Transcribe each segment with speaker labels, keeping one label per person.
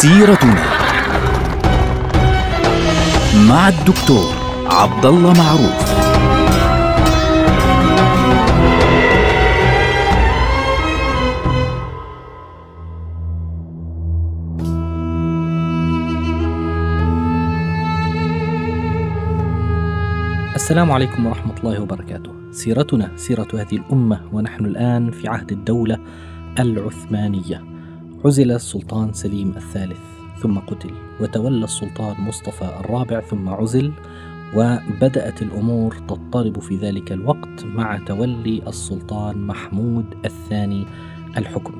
Speaker 1: سيرتنا مع الدكتور عبد الله معروف
Speaker 2: السلام عليكم ورحمة الله وبركاته. سيرتنا سيرة هذه الأمة ونحن الآن في عهد الدولة العثمانية. عزل السلطان سليم الثالث ثم قتل وتولى السلطان مصطفى الرابع ثم عزل وبدأت الأمور تضطرب في ذلك الوقت مع تولي السلطان محمود الثاني الحكم.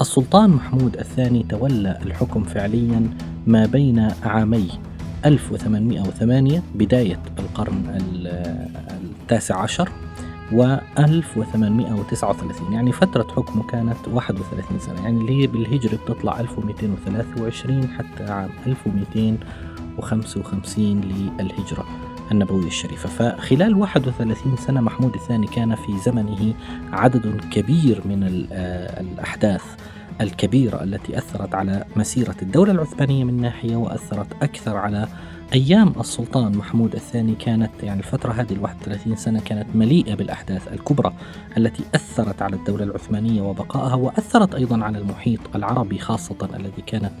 Speaker 2: السلطان محمود الثاني تولى الحكم فعليا ما بين عامي 1808 بداية القرن التاسع عشر و 1839 يعني فترة حكمه كانت 31 سنة يعني اللي هي بالهجرة بتطلع 1223 حتى عام 1255 للهجرة النبوية الشريفة. فخلال 31 سنة محمود الثاني كان في زمنه عدد كبير من الأحداث الكبيرة التي أثرت على مسيرة الدولة العثمانية من ناحية وأثرت أكثر على أيام السلطان محمود الثاني كانت يعني الفترة هذه ال 31 سنة كانت مليئة بالأحداث الكبرى التي أثرت على الدولة العثمانية وبقائها وأثرت أيضا على المحيط العربي خاصة الذي كانت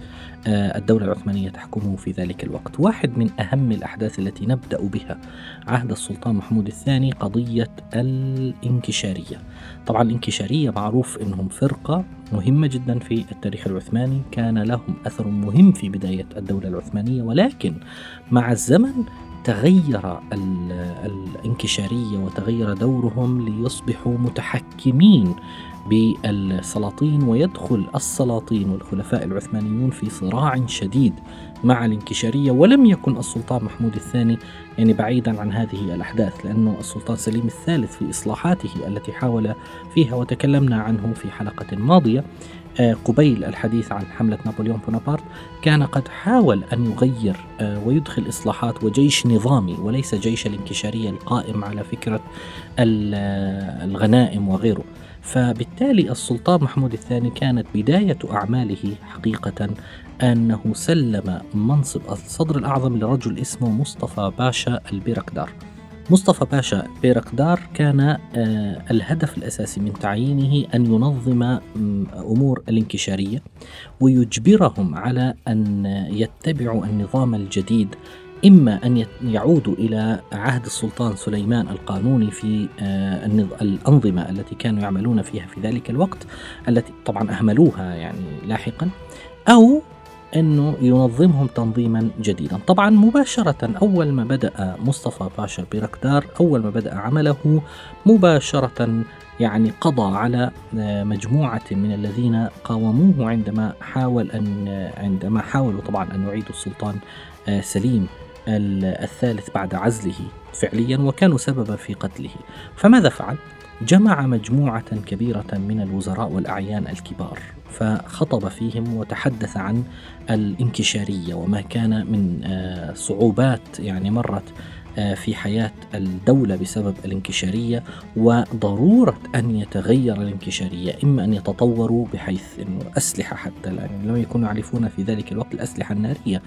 Speaker 2: الدولة العثمانية تحكمه في ذلك الوقت. واحد من أهم الأحداث التي نبدأ بها عهد السلطان محمود الثاني قضية الانكشارية. طبعا الانكشارية معروف أنهم فرقة مهمة جدا في التاريخ العثماني. كان لهم أثر مهم في بداية الدولة العثمانية ولكن مع الزمن تغير الانكشارية وتغير دورهم ليصبحوا متحكمين بالسلاطين ويدخل السلاطين والخلفاء العثمانيون في صراع شديد مع الانكشارية ولم يكن السلطان محمود الثاني يعني بعيدا عن هذه الأحداث لأنه السلطان سليم الثالث في إصلاحاته التي حاول فيها وتكلمنا عنه في حلقة ماضية آه، قبيل الحديث عن حملة نابليون بونابرت كان قد حاول أن يغير آه، ويدخل إصلاحات وجيش نظامي وليس جيش الانكشارية القائم على فكرة آه، الغنائم وغيره. فبالتالي السلطان محمود الثاني كانت بداية أعماله حقيقة أنه سلم منصب الصدر الأعظم لرجل اسمه مصطفى باشا البيرقدار مصطفى باشا بيرقدار كان آه، الهدف الأساسي من تعيينه أن ينظم أمور الانكشارية ويجبرهم على أن يتبعوا النظام الجديد إما أن يعودوا إلى عهد السلطان سليمان القانوني في آه، الأنظمة التي كانوا يعملون فيها في ذلك الوقت التي طبعا أهملوها يعني لاحقا أو أنه ينظمهم تنظيما جديدا. طبعا مباشرة أول ما بدأ مصطفى باشا بيركدار أول ما بدأ عمله مباشرة يعني قضى على آه، مجموعة من الذين قاوموه عندما حاول أن عندما حاولوا طبعا أن يعيدوا السلطان آه، سليم. الثالث بعد عزله فعليا وكانوا سببا في قتله فماذا فعل؟ جمع مجموعة كبيرة من الوزراء والأعيان الكبار فخطب فيهم وتحدث عن الانكشارية وما كان من آه، صعوبات يعني مرت في حياة الدولة بسبب الانكشارية وضرورة أن يتغير الانكشارية إما أن يتطوروا بحيث أنه أسلحة حتى يعني لم يكونوا يعرفون في ذلك الوقت الأسلحة النارية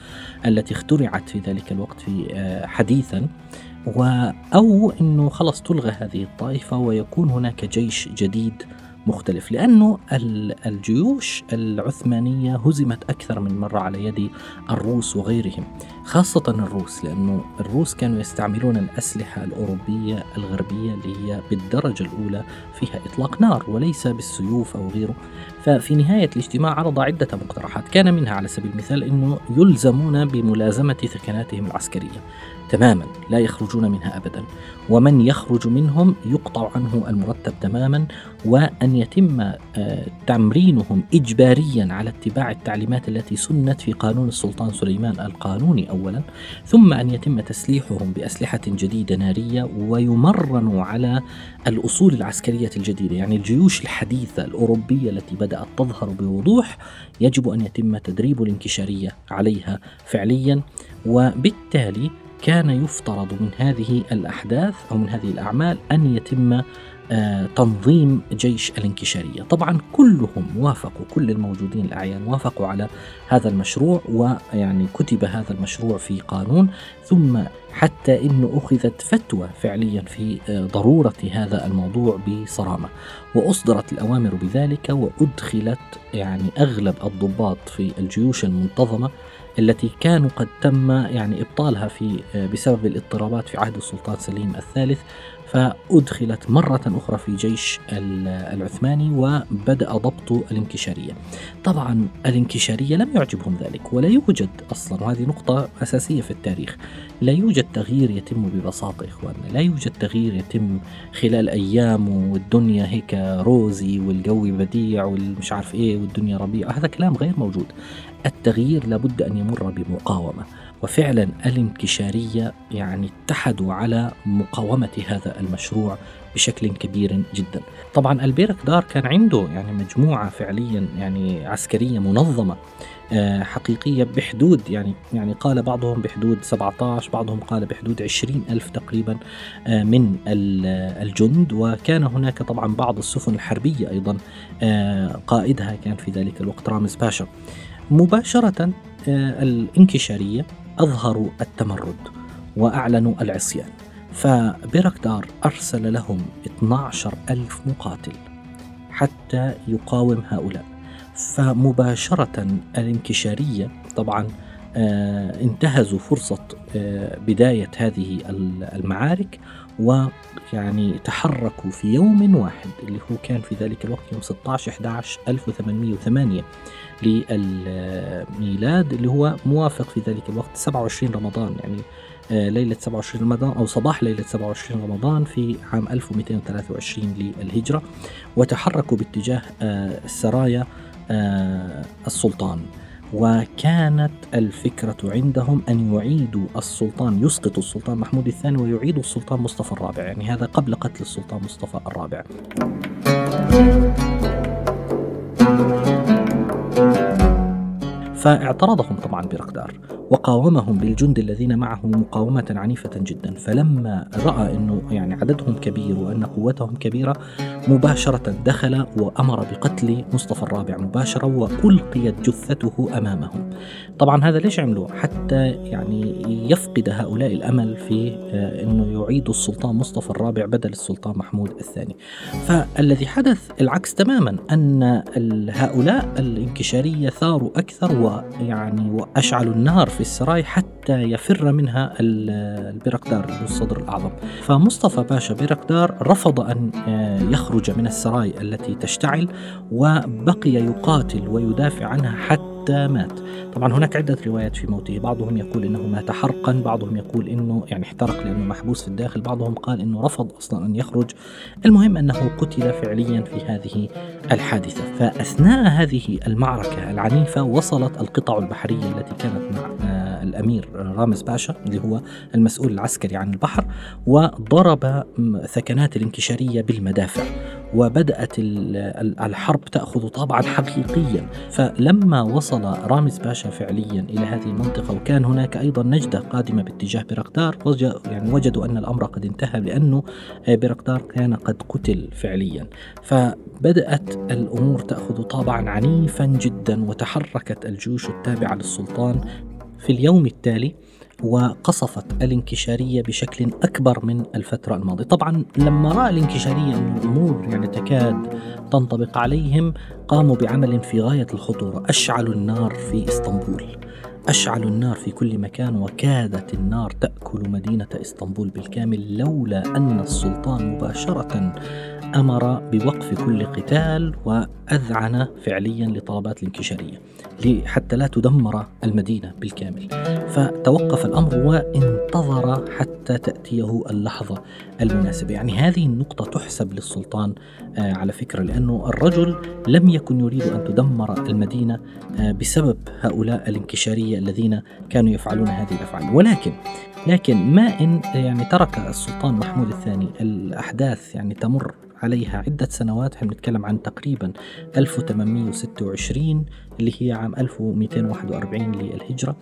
Speaker 2: التي اخترعت في ذلك الوقت في آه، حديثا أو أنه خلص تلغى هذه الطائفة ويكون هناك جيش جديد مختلف لأنه الجيوش العثمانية هزمت أكثر من مرة على يد الروس وغيرهم خاصة الروس لأنه الروس كانوا يستعملون الأسلحة الأوروبية الغربية اللي هي بالدرجة الأولى فيها إطلاق نار وليس بالسيوف أو غيره. ففي نهاية الاجتماع عرض عدة مقترحات كان منها على سبيل المثال أنه يلزمون بملازمة ثكناتهم العسكرية. تماما لا يخرجون منها ابدا. ومن يخرج منهم يقطع عنه المرتب تماما وأن يتم آه، تمرينهم اجباريا على اتباع التعليمات التي سنت في قانون السلطان سليمان القانوني اولا ثم أن يتم تسليحهم بأسلحة جديدة نارية ويمرنوا على الأصول العسكرية الجديدة. يعني الجيوش الحديثة الأوروبية التي بدأت تظهر بوضوح يجب أن يتم تدريب الانكشارية عليها فعليا. وبالتالي كان يفترض من هذه الأحداث أو من هذه الأعمال أن يتم آه، تنظيم جيش الانكشارية. طبعا كلهم وافقوا كل الموجودين الأعيان وافقوا على هذا المشروع ويعني كتب هذا المشروع في قانون. ثم حتى انه أخذت فتوى فعليا في آه، ضرورة هذا الموضوع بصرامة. وأصدرت الأوامر بذلك وأدخلت يعني أغلب الضباط في الجيوش المنتظمة التي كانوا قد تم يعني إبطالها في آه، بسبب الاضطرابات في عهد السلطان سليم الثالث فأدخلت مرة أخرى في جيش العثماني وبدأ ضبط الانكشارية. طبعا الانكشارية لم يعجبهم ذلك ولا يوجد أصلا وهذه نقطة أساسية في التاريخ. لا يوجد تغيير يتم ببساطة إخواننا. لا يوجد تغيير يتم خلال أيام والدنيا هيك روزي والجو بديع والمش عارف إيه والدنيا ربيع. هذا كلام غير موجود. التغيير لابد أن يمر بمقاومة. وفعلا الانكشارية يعني اتحدوا على مقاومة هذا المشروع بشكل كبير جدا. طبعا ألبيرك دار كان عنده يعني مجموعة فعليا يعني عسكرية منظمة آه، حقيقية بحدود يعني يعني قال بعضهم بحدود 17 بعضهم قال بحدود 20 ألف تقريبا آه، من الجند. وكان هناك طبعا بعض السفن الحربية أيضا آه، قائدها كان في ذلك الوقت رامز باشا. مباشرة الانكشارية أظهروا التمرد وأعلنوا العصيان فبيركدار أرسل لهم 12 ألف مقاتل حتى يقاوم هؤلاء. فمباشرة الانكشارية طبعا آه انتهزوا فرصة آه بداية هذه المعارك ويعني تحركوا في يوم واحد اللي هو كان في ذلك الوقت يوم 16 11 1808 للميلاد اللي هو موافق في ذلك الوقت 27 رمضان يعني آه، ليلة 27 رمضان أو صباح ليلة 27 رمضان في عام 1223 للهجرة وتحركوا باتجاه آه، سرايا آه، السلطان. وكانت الفكرة عندهم أن يعيدوا السلطان يسقطوا السلطان محمود الثاني ويعيدوا السلطان مصطفى الرابع. يعني هذا قبل قتل السلطان مصطفى الرابع. فاعترضهم طبعا برقدار وقاومهم بالجند الذين معه مقاومة عنيفة جدا. فلما رأى أنه يعني عددهم كبير وأن قوتهم كبيرة مباشرة دخل وأمر بقتل مصطفى الرابع مباشرة وألقيت جثته أمامهم. طبعا هذا ليش عملوه؟ حتى يعني يفقد هؤلاء الأمل في آه، أنه يعيدوا السلطان مصطفى الرابع بدل السلطان محمود الثاني. فالذي حدث العكس تماما أن هؤلاء الانكشارية ثاروا أكثر ويعني وأشعلوا النار في السراي حتى يفر منها البرقدار الصدر الأعظم. فمصطفى باشا برقدار رفض أن آه، يخرج من السراي التي تشتعل وبقي يقاتل ويدافع عنها حتى حتى مات طبعا هناك عدة روايات في موته. بعضهم يقول إنه مات حرقا بعضهم يقول إنه يعني احترق لأنه محبوس في الداخل بعضهم قال إنه رفض أصلا أن يخرج. المهم أنه قتل فعليا في هذه الحادثة. فأثناء هذه المعركة العنيفة وصلت القطع البحرية التي كانت مع الأمير رامز باشا اللي هو المسؤول العسكري عن البحر وضرب ثكنات الانكشارية بالمدافع وبدأت الحرب تأخذ طابعا حقيقيا. فلما وصل رامز باشا فعليا إلى هذه المنطقة وكان هناك أيضا نجدة قادمة باتجاه برقدار يعني وجدوا أن الأمر قد انتهى لأنه برقدار كان قد قتل فعليا. فبدأت الأمور تأخذ طابعا عنيفا جدا وتحركت الجيوش التابعة للسلطان في اليوم التالي وقصفت الانكشارية بشكل أكبر من الفترة الماضية. طبعا لما رأى الانكشارية أن الأمور يعني تكاد تنطبق عليهم قاموا بعمل في غاية الخطورة. أشعلوا النار في إسطنبول. أشعلوا النار في كل مكان وكادت النار تأكل مدينة إسطنبول بالكامل لولا أن السلطان مباشرة أمر بوقف كل قتال وأذعن فعليا لطلبات الانكشارية حتى لا تدمر المدينة بالكامل. فتوقف الأمر وانتظر حتى تأتيه اللحظة المناسبة. يعني هذه النقطة تحسب للسلطان آه، على فكرة لأنه الرجل لم يكن يريد أن تدمر المدينة آه، بسبب هؤلاء الانكشارية الذين كانوا يفعلون هذه الأفعال. ولكن لكن ما إن يعني ترك السلطان محمود الثاني الأحداث يعني تمر عليها عدة سنوات إحنا بنتكلم عن تقريبا 1826 اللي هي عام 1241 للهجرة.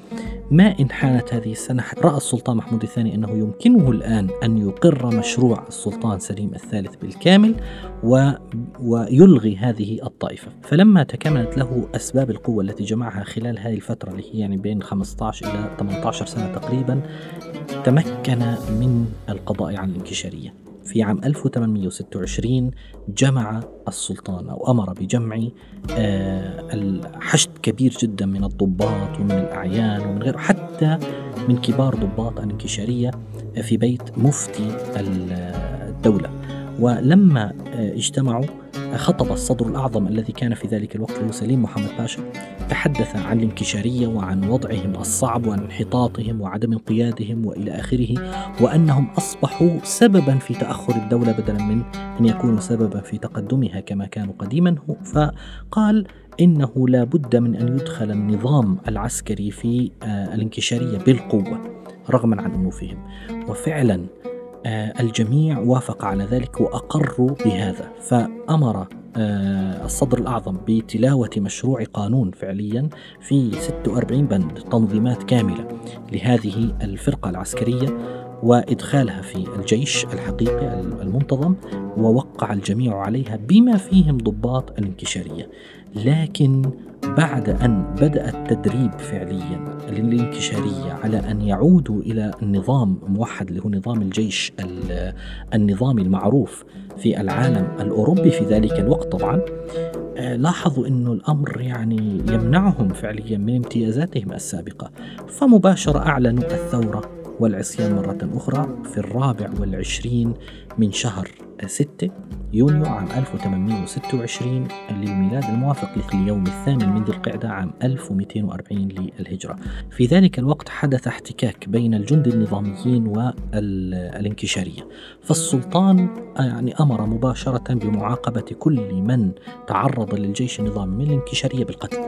Speaker 2: ما إن حانت هذه السنة رأى السلطان محمود الثاني أنه يمكنه الآن أن يقر مشروع السلطان سليم الثالث بالكامل و... ويلغي هذه الطائفة. فلما تكاملت له أسباب القوة التي جمعها خلال هذه الفترة اللي هي يعني بين 15 إلى 18 سنة تقريبا تمكن من القضاء على الانكشارية. في عام 1826 جمع السلطان أو أمر بجمع آه، حشد كبير جدا من الضباط ومن الأعيان ومن غيره حتى من كبار ضباط الانكشارية في بيت مفتي الدولة. ولما آه، اجتمعوا خطب الصدر الأعظم الذي كان في ذلك الوقت سليم محمد باشا تحدث عن الانكشارية وعن وضعهم الصعب وعن انحطاطهم وعدم انقيادهم وإلى آخره وأنهم أصبحوا سببا في تأخر الدولة بدلا من أن يكونوا سببا في تقدمها كما كانوا قديما. فقال إنه لا بد من أن يدخل النظام العسكري في آه، الانكشارية بالقوة رغما عن أنوفهم. وفعلا الجميع وافق على ذلك وأقروا بهذا. فأمر آه، الصدر الأعظم بتلاوة مشروع قانون فعليا في 46 بند تنظيمات كاملة لهذه الفرقة العسكرية. وإدخالها في الجيش الحقيقي المنتظم ووقع الجميع عليها بما فيهم ضباط الانكشارية. لكن بعد أن بدأ التدريب فعليا للانكشارية على أن يعودوا إلى النظام موحد اللي هو نظام الجيش النظامي المعروف في العالم الأوروبي في ذلك الوقت طبعا لاحظوا أنه الأمر يعني يمنعهم فعليا من امتيازاتهم السابقة. فمباشرة أعلنوا الثورة والعصيان مرة أخرى في الرابع والعشرين من شهر ستة. يونيو عام 1826 للميلاد الموافق لليوم الثامن من ذي القعدة عام 1240 للهجرة. في ذلك الوقت حدث احتكاك بين الجند النظاميين والانكشارية. فالسلطان يعني أمر مباشرة بمعاقبة كل من تعرض للجيش النظامي من الانكشارية بالقتل.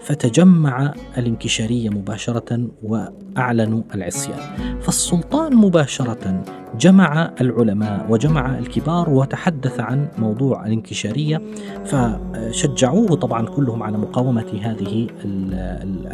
Speaker 2: فتجمع الانكشارية مباشرة وأعلنوا العصيان. فالسلطان مباشرة جمع العلماء وجمع الكبار وتحدث عن موضوع الانكشارية فشجعوه طبعا كلهم على مقاومة هذه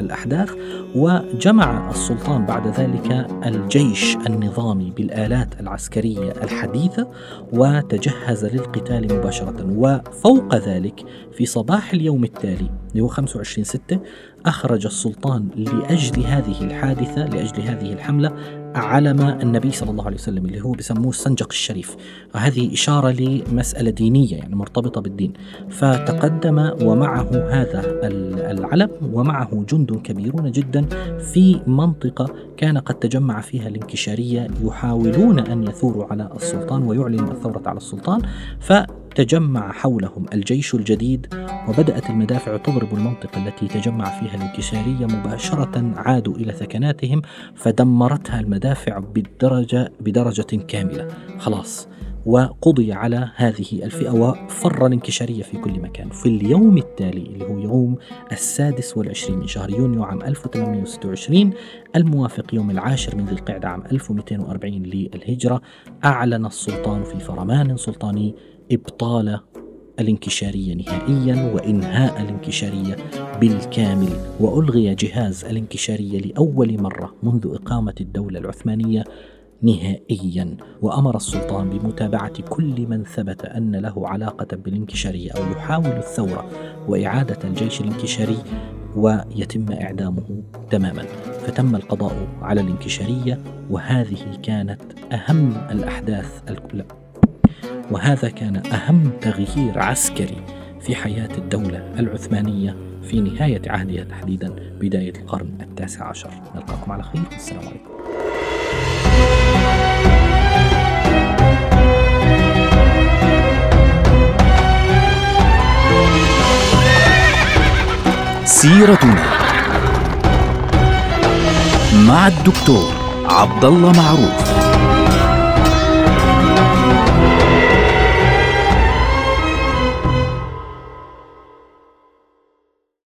Speaker 2: الأحداث وجمع السلطان بعد ذلك الجيش النظامي بالآلات العسكرية الحديثة وتجهز للقتال مباشرة. وفوق ذلك في صباح اليوم التالي اللي هو 25 6 أخرج السلطان لأجل هذه الحادثة لأجل هذه الحملة علم النبي صلى الله عليه وسلم اللي هو بسموه السنجق الشريف. هذه إشارة لمسألة دينية يعني مرتبطة بالدين. فتقدم ومعه هذا العلم ومعه جند كبيرون جدا في منطقة كان قد تجمع فيها الانكشارية يحاولون أن يثوروا على السلطان ويعلنوا الثورة على السلطان. ف تجمع حولهم الجيش الجديد وبدأت المدافع تضرب المنطقة التي تجمع فيها الانكسارية مباشرة عادوا إلى ثكناتهم فدمرتها المدافع بالدرجة بدرجة كاملة. خلاص. وقضي على هذه الفئة وفر الانكشارية في كل مكان. في اليوم التالي اللي هو يوم السادس والعشرين من شهر يونيو عام 1826 الموافق يوم العاشر من ذي القعدة عام 1240 للهجرة أعلن السلطان في فرمان سلطاني إبطال الانكشارية نهائيا وإنهاء الانكشارية بالكامل وألغي جهاز الانكشارية لأول مرة منذ إقامة الدولة العثمانية نهائيا. وأمر السلطان بمتابعة كل من ثبت أن له علاقة بالانكشارية أو يحاول الثورة وإعادة الجيش الانكشاري ويتم إعدامه تماما. فتم القضاء على الانكشارية وهذه كانت أهم الأحداث وهذا كان أهم تغيير عسكري في حياة الدولة العثمانية في نهاية عهدها تحديدا بداية القرن التاسع عشر. نلقاكم على خير. والسلام عليكم.
Speaker 1: سيرتنا مع الدكتور عبد الله معروف.